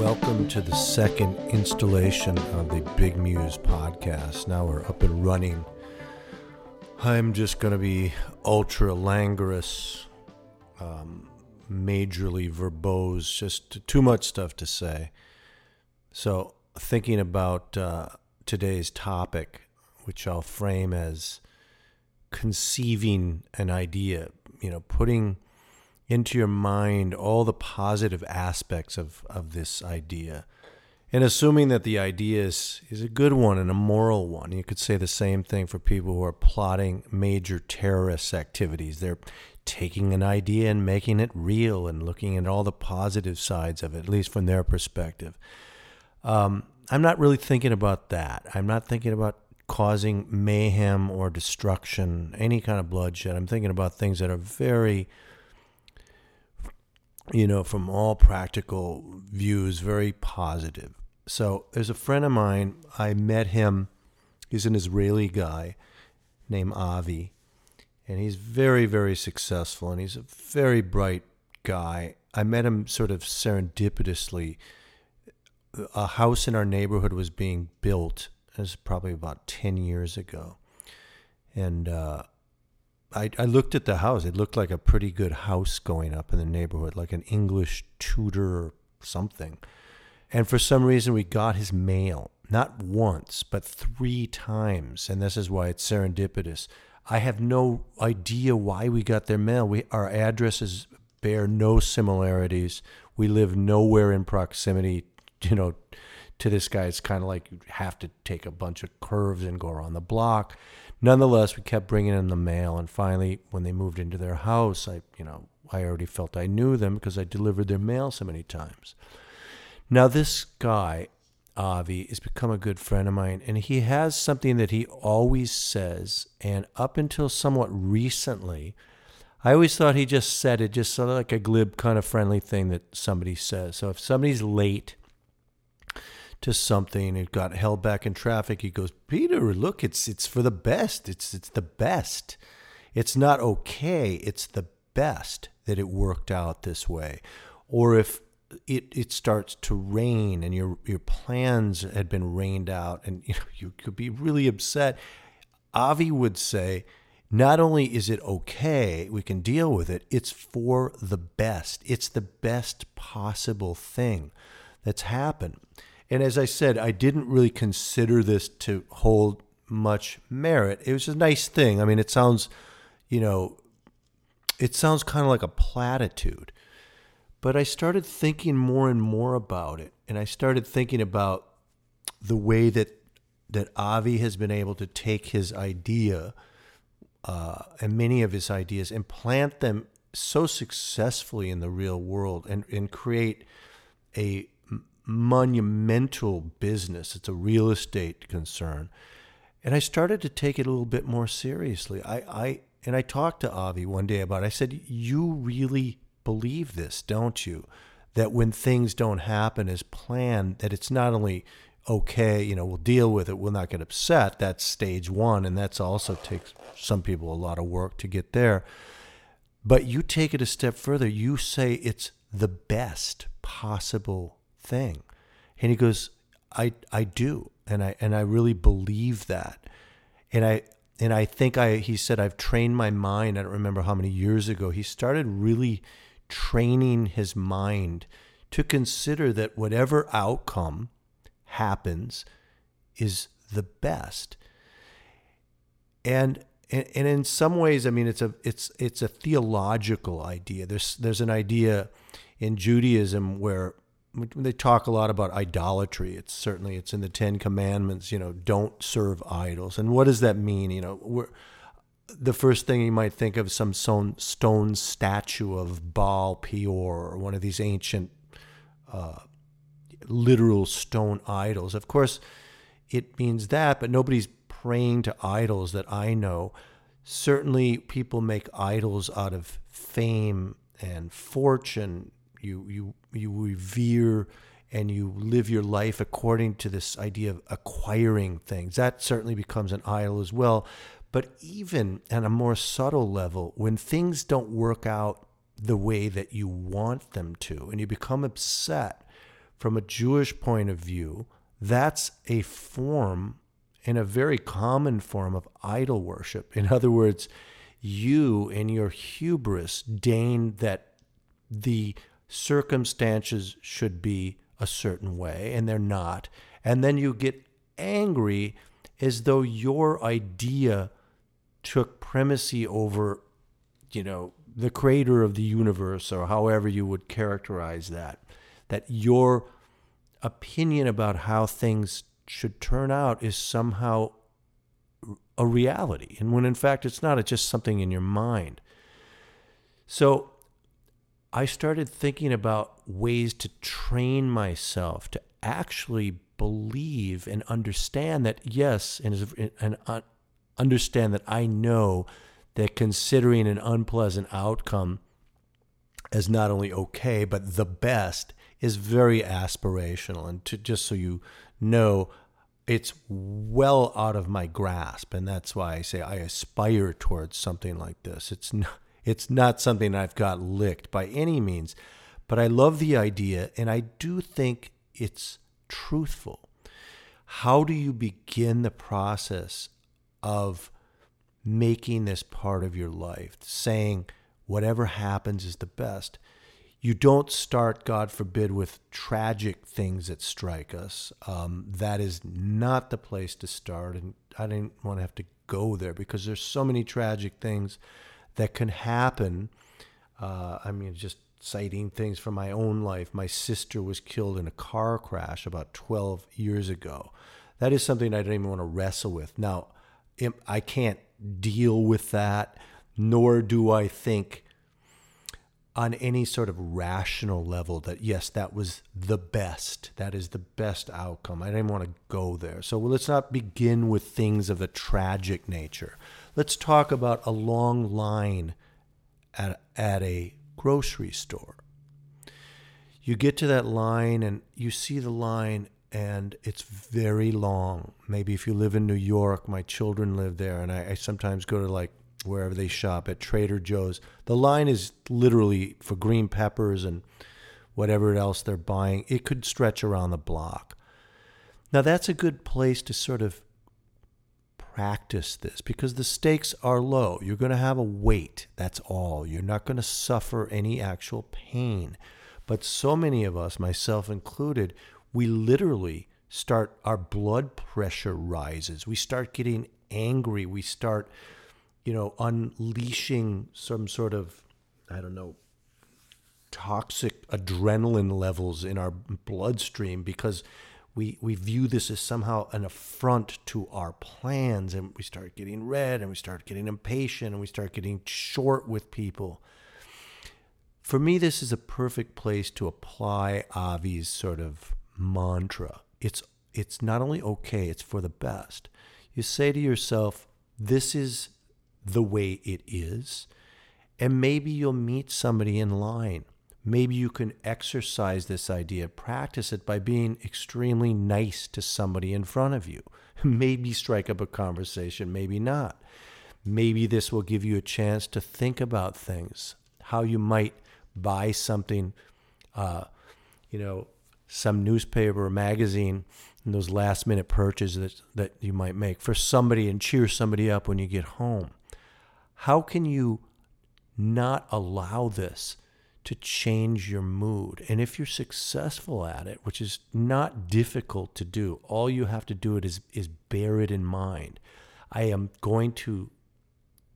welcome to the second installation of the Big Muse podcast. Now we're up and running. I'm just going to be ultra languorous, um, majorly verbose, just too much stuff to say. So, thinking about uh, today's topic, which I'll frame as conceiving an idea, you know, putting into your mind all the positive aspects of, of this idea. And assuming that the idea is, is a good one and a moral one, you could say the same thing for people who are plotting major terrorist activities. They're taking an idea and making it real and looking at all the positive sides of it, at least from their perspective. Um, I'm not really thinking about that. I'm not thinking about causing mayhem or destruction, any kind of bloodshed. I'm thinking about things that are very you know, from all practical views, very positive. So there's a friend of mine. I met him. He's an Israeli guy named Avi, and he's very, very successful, and he's a very bright guy. I met him sort of serendipitously. A house in our neighborhood was being built. Is probably about ten years ago, and uh, I, I looked at the house. It looked like a pretty good house going up in the neighborhood, like an English Tudor or something. And for some reason, we got his mail, not once, but three times. And this is why it's serendipitous. I have no idea why we got their mail. We, our addresses bear no similarities. We live nowhere in proximity, you know, to this guy. It's kind of like you have to take a bunch of curves and go around the block nonetheless, we kept bringing in the mail. And finally, when they moved into their house, I, you know, I already felt I knew them because I delivered their mail so many times. Now, this guy, Avi, has become a good friend of mine, and he has something that he always says. And up until somewhat recently, I always thought he just said it just sort of like a glib, kind of friendly thing that somebody says. So if somebody's late, to something. It got held back in traffic. He goes, Peter, look, it's it's for the best. It's it's the best. It's not okay. It's the best that it worked out this way. Or if it, it starts to rain and your your plans had been rained out and you know you could be really upset. Avi would say, not only is it okay, we can deal with it, it's for the best. It's the best possible thing that's happened. And as I said, I didn't really consider this to hold much merit. It was a nice thing. I mean, it sounds, you know, it sounds kind of like a platitude. But I started thinking more and more about it. And I started thinking about the way that that Avi has been able to take his idea uh, and many of his ideas and plant them so successfully in the real world and, and create a monumental business. It's a real estate concern. And I started to take it a little bit more seriously. I, I and I talked to Avi one day about it. I said, You really believe this, don't you? That when things don't happen as planned, that it's not only okay, you know, we'll deal with it, we'll not get upset. That's stage one, and that's also takes some people a lot of work to get there. But you take it a step further. You say it's the best possible thing. And he goes, I I do. And I and I really believe that. And I and I think I he said I've trained my mind. I don't remember how many years ago. He started really training his mind to consider that whatever outcome happens is the best. And and, and in some ways, I mean, it's a it's it's a theological idea. There's there's an idea in Judaism where they talk a lot about idolatry. It's certainly it's in the Ten Commandments. You know, don't serve idols. And what does that mean? You know, the first thing you might think of some stone, statue of Baal Peor or one of these ancient uh, literal stone idols. Of course, it means that, but nobody's praying to idols that I know. Certainly, people make idols out of fame and fortune you you you revere and you live your life according to this idea of acquiring things. That certainly becomes an idol as well. But even at a more subtle level, when things don't work out the way that you want them to, and you become upset from a Jewish point of view, that's a form and a very common form of idol worship. In other words, you in your hubris deign that the circumstances should be a certain way and they're not. And then you get angry as though your idea took primacy over, you know, the creator of the universe or however you would characterize that. That your opinion about how things should turn out is somehow a reality. And when in fact it's not, it's just something in your mind. So I started thinking about ways to train myself to actually believe and understand that, yes, and, and uh, understand that I know that considering an unpleasant outcome as not only okay, but the best is very aspirational. And to, just so you know, it's well out of my grasp. And that's why I say I aspire towards something like this. It's not, it's not something I've got licked by any means, but I love the idea and I do think it's truthful. How do you begin the process of making this part of your life, saying whatever happens is the best? You don't start, God forbid, with tragic things that strike us. Um, that is not the place to start. And I didn't want to have to go there because there's so many tragic things that can happen. Uh, I mean, just citing things from my own life. My sister was killed in a car crash about 12 years ago. That is something I don't even want to wrestle with. Now, I can't deal with that, nor do I think on any sort of rational level that, yes, that was the best. That is the best outcome. I didn't want to go there. So let's not begin with things of a tragic nature. Let's talk about a long line at, at a grocery store. You get to that line and you see the line and it's very long. Maybe if you live in New York, my children live there, and I, I, sometimes go to like wherever they shop at Trader Joe's. The line is literally for green peppers and whatever else they're buying. It could stretch around the block. Now, that's a good place to sort of practice this because the stakes are low. You're going to have a wait, that's all. You're not going to suffer any actual pain. But so many of us, myself included, we literally start, our blood pressure rises. We start getting angry. We start, you know, unleashing some sort of, I don't know, toxic adrenaline levels in our bloodstream because we we view this as somehow an affront to our plans and we start getting red and we start getting impatient and we start getting short with people. For me this is a perfect place to apply avi's sort of mantra. It's it's not only okay it's for the best. You say to yourself this is the way it is and maybe you'll meet somebody in line maybe you can exercise this idea, practice it by being extremely nice to somebody in front of you. maybe strike up a conversation, maybe not. Maybe this will give you a chance to think about things, how you might buy something, uh, you know, some newspaper or magazine, and those last minute purchases that, that you might make for somebody and cheer somebody up when you get home. How can you not allow this to change your mood. And if you're successful at it, which is not difficult to do, all you have to do it is is bear it in mind. I am going to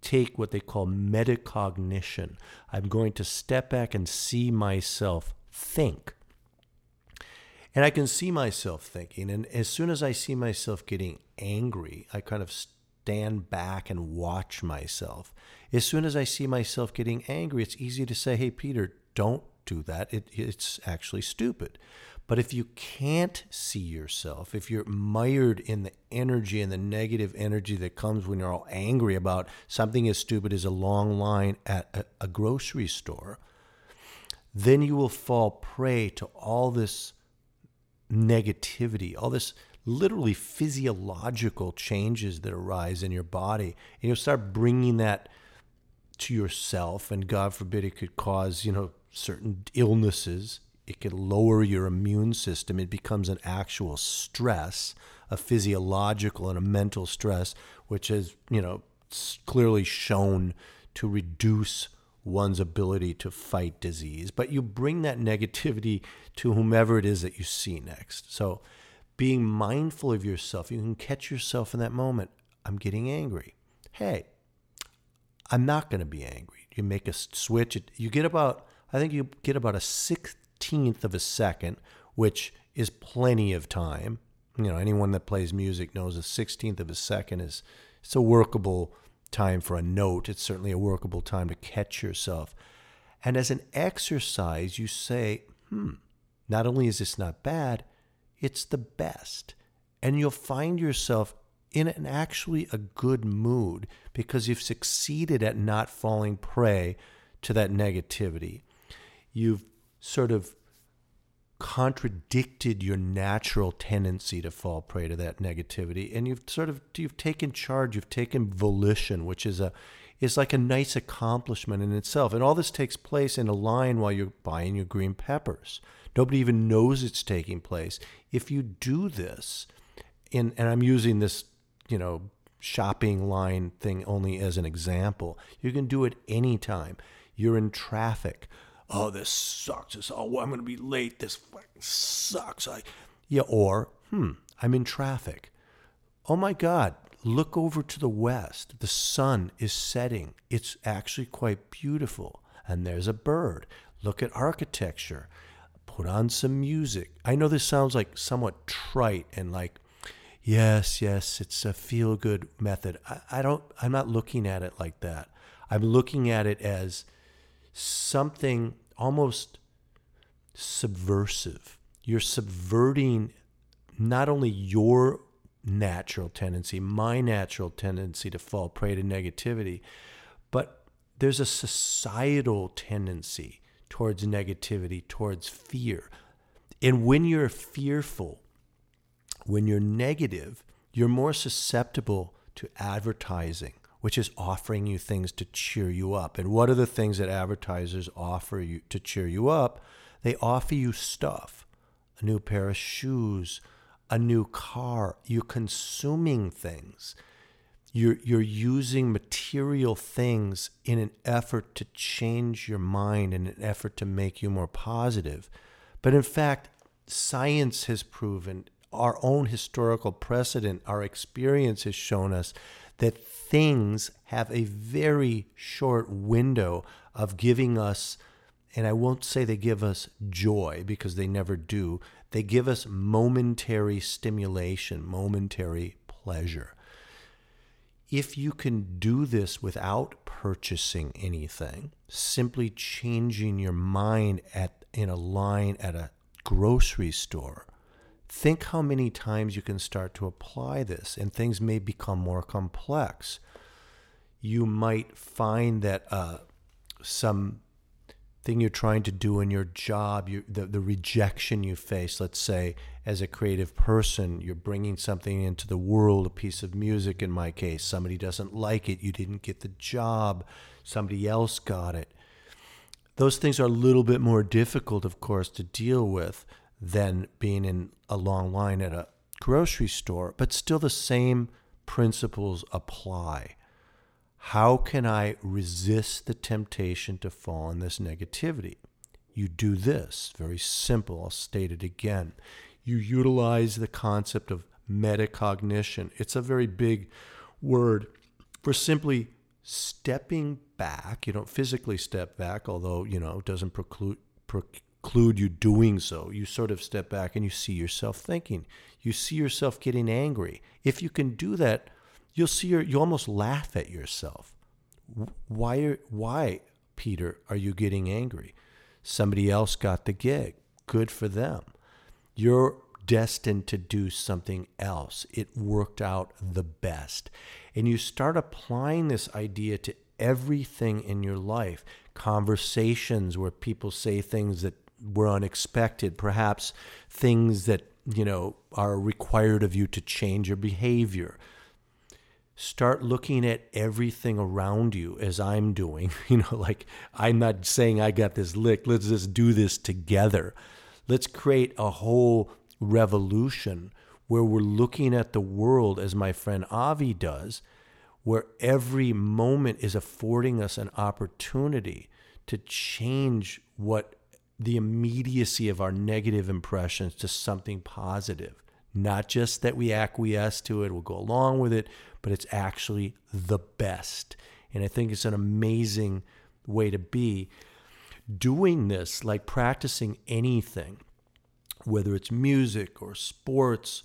take what they call metacognition. I'm going to step back and see myself think. And I can see myself thinking. And as soon as I see myself getting angry, I kind of stand back and watch myself. As soon as I see myself getting angry, it's easy to say, hey, Peter, don't do that. It, it's actually stupid. But if you can't see yourself, if you're mired in the energy and the negative energy that comes when you're all angry about something as stupid as a long line at a, a grocery store, then you will fall prey to all this negativity, all this literally physiological changes that arise in your body. And you'll start bringing that to yourself, and God forbid it could cause, you know, certain illnesses it can lower your immune system. It becomes an actual stress, a physiological and a mental stress, which is, you know, clearly shown to reduce one's ability to fight disease. But you bring that negativity to whomever it is that you see next. So being mindful of yourself, you can catch yourself in that moment. I'm getting angry. Hey, I'm not going to be angry. You make a switch. You get about, I think you get about a sixteenth of a second, which is plenty of time. You know, anyone that plays music knows a sixteenth of a second is it's a workable time for a note. It's certainly a workable time to catch yourself. And as an exercise, you say, hmm, not only is this not bad, it's the best. And you'll find yourself in an actually a good mood because you've succeeded at not falling prey to that negativity. You've sort of contradicted your natural tendency to fall prey to that negativity and you've sort of you've taken charge you've taken volition which is a is like a nice accomplishment in itself and all this takes place in a line while you're buying your green peppers nobody even knows it's taking place if you do this and and I'm using this you know, shopping line thing only as an example. You can do it anytime. You're in traffic. Oh, this sucks. This, oh, I'm going to be late. This fucking sucks. I, yeah, or, hmm, I'm in traffic. Oh my God, look over to the west. The sun is setting. It's actually quite beautiful. And there's a bird. Look at architecture. Put on some music. I know this sounds like somewhat trite and like yes, yes, it's a feel good method. I, I, don't, I'm not looking at it like that. I'm looking at it as something almost subversive. You're subverting not only your natural tendency, my natural tendency to fall prey to negativity, but there's a societal tendency towards negativity, towards fear. And when you're fearful, when you're negative, you're more susceptible to advertising, which is offering you things to cheer you up. And what are the things that advertisers offer you to cheer you up? They offer you stuff a new pair of shoes, a new car. You're consuming things. You're, you're using material things in an effort to change your mind, in an effort to make you more positive. But in fact, science has proven our own historical precedent, our experience has shown us that things have a very short window of giving us, and I won't say they give us joy because they never do, they give us momentary stimulation, momentary pleasure. If you can do this without purchasing anything, simply changing your mind at in a line at a grocery store, Think how many times you can start to apply this, and things may become more complex. You might find that uh, some thing you're trying to do in your job, you, the, the rejection you face, let's say, as a creative person, you're bringing something into the world, a piece of music in my case. Somebody doesn't like it, you didn't get the job, somebody else got it. Those things are a little bit more difficult, of course, to deal with than being in a long line at a grocery store, but still the same principles apply. How can I resist the temptation to fall in this negativity? You do this, very simple. I'll state it again. You utilize the concept of metacognition. It's a very big word for simply stepping back. You don't physically step back, although, you know, it doesn't preclude, preclude you doing so. You sort of step back and you see yourself thinking. You see yourself getting angry. If you can do that, you'll see your, you almost laugh at yourself. Why, are, why, Peter, are you getting angry? Somebody else got the gig. Good for them. You're destined to do something else. It worked out the best. And you start applying this idea to everything in your life conversations where people say things that were unexpected, perhaps things that, you know, are required of you to change your behavior. start looking at everything around you as I'm doing. You know, like I'm not saying I got this licked. Let's just do this together. Let's create a whole revolution where we're looking at the world as my friend Avi does, where every moment is affording us an opportunity to change what the immediacy of our negative impressions to something positive. Not just that we acquiesce to it, we'll go along with it, but it's actually the best. And I think it's an amazing way to be. Doing this, like practicing anything, whether it's music or sports,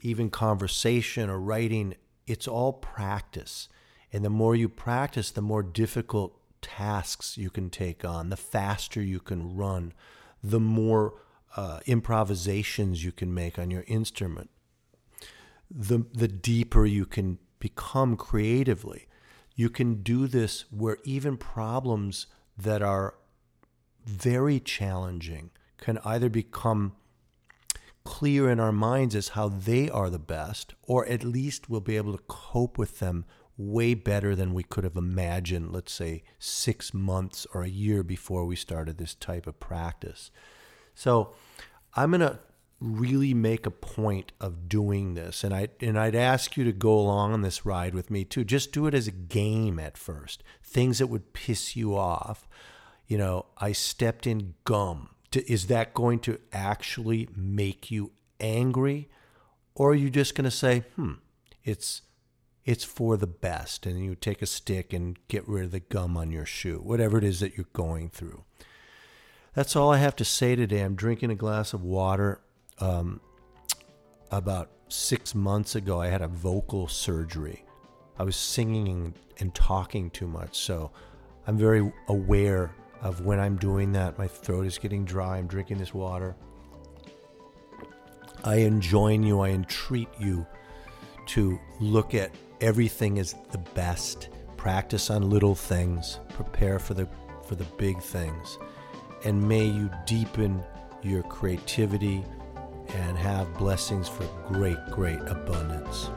even conversation or writing, it's all practice. And the more you practice, the more difficult tasks you can take on, the faster you can run, the more uh, improvisations you can make on your instrument, the, the deeper you can become creatively. You can do this where even problems that are very challenging can either become clear in our minds as how they are the best, or at least we'll be able to cope with them way better than we could have imagined, let's say six months or a year before we started this type of practice. So I'm going to really make a point of doing this and I and I'd ask you to go along on this ride with me too. Just do it as a game at first. Things that would piss you off. You know, I stepped in gum. Is that going to actually make you angry or are you just going to say, "Hmm, it's it's for the best and you take a stick and get rid of the gum on your shoe, whatever it is that you're going through. That's all I have to say today. I'm drinking a glass of water. Um, about six months ago, I had a vocal surgery. I was singing and talking too much, so I'm very aware of when I'm doing that. My throat is getting dry. I'm drinking this water. I enjoin you, I entreat you to look at everything is the best. Practice on little things, prepare for the for the big things. And may you deepen your creativity and have blessings for great, great abundance.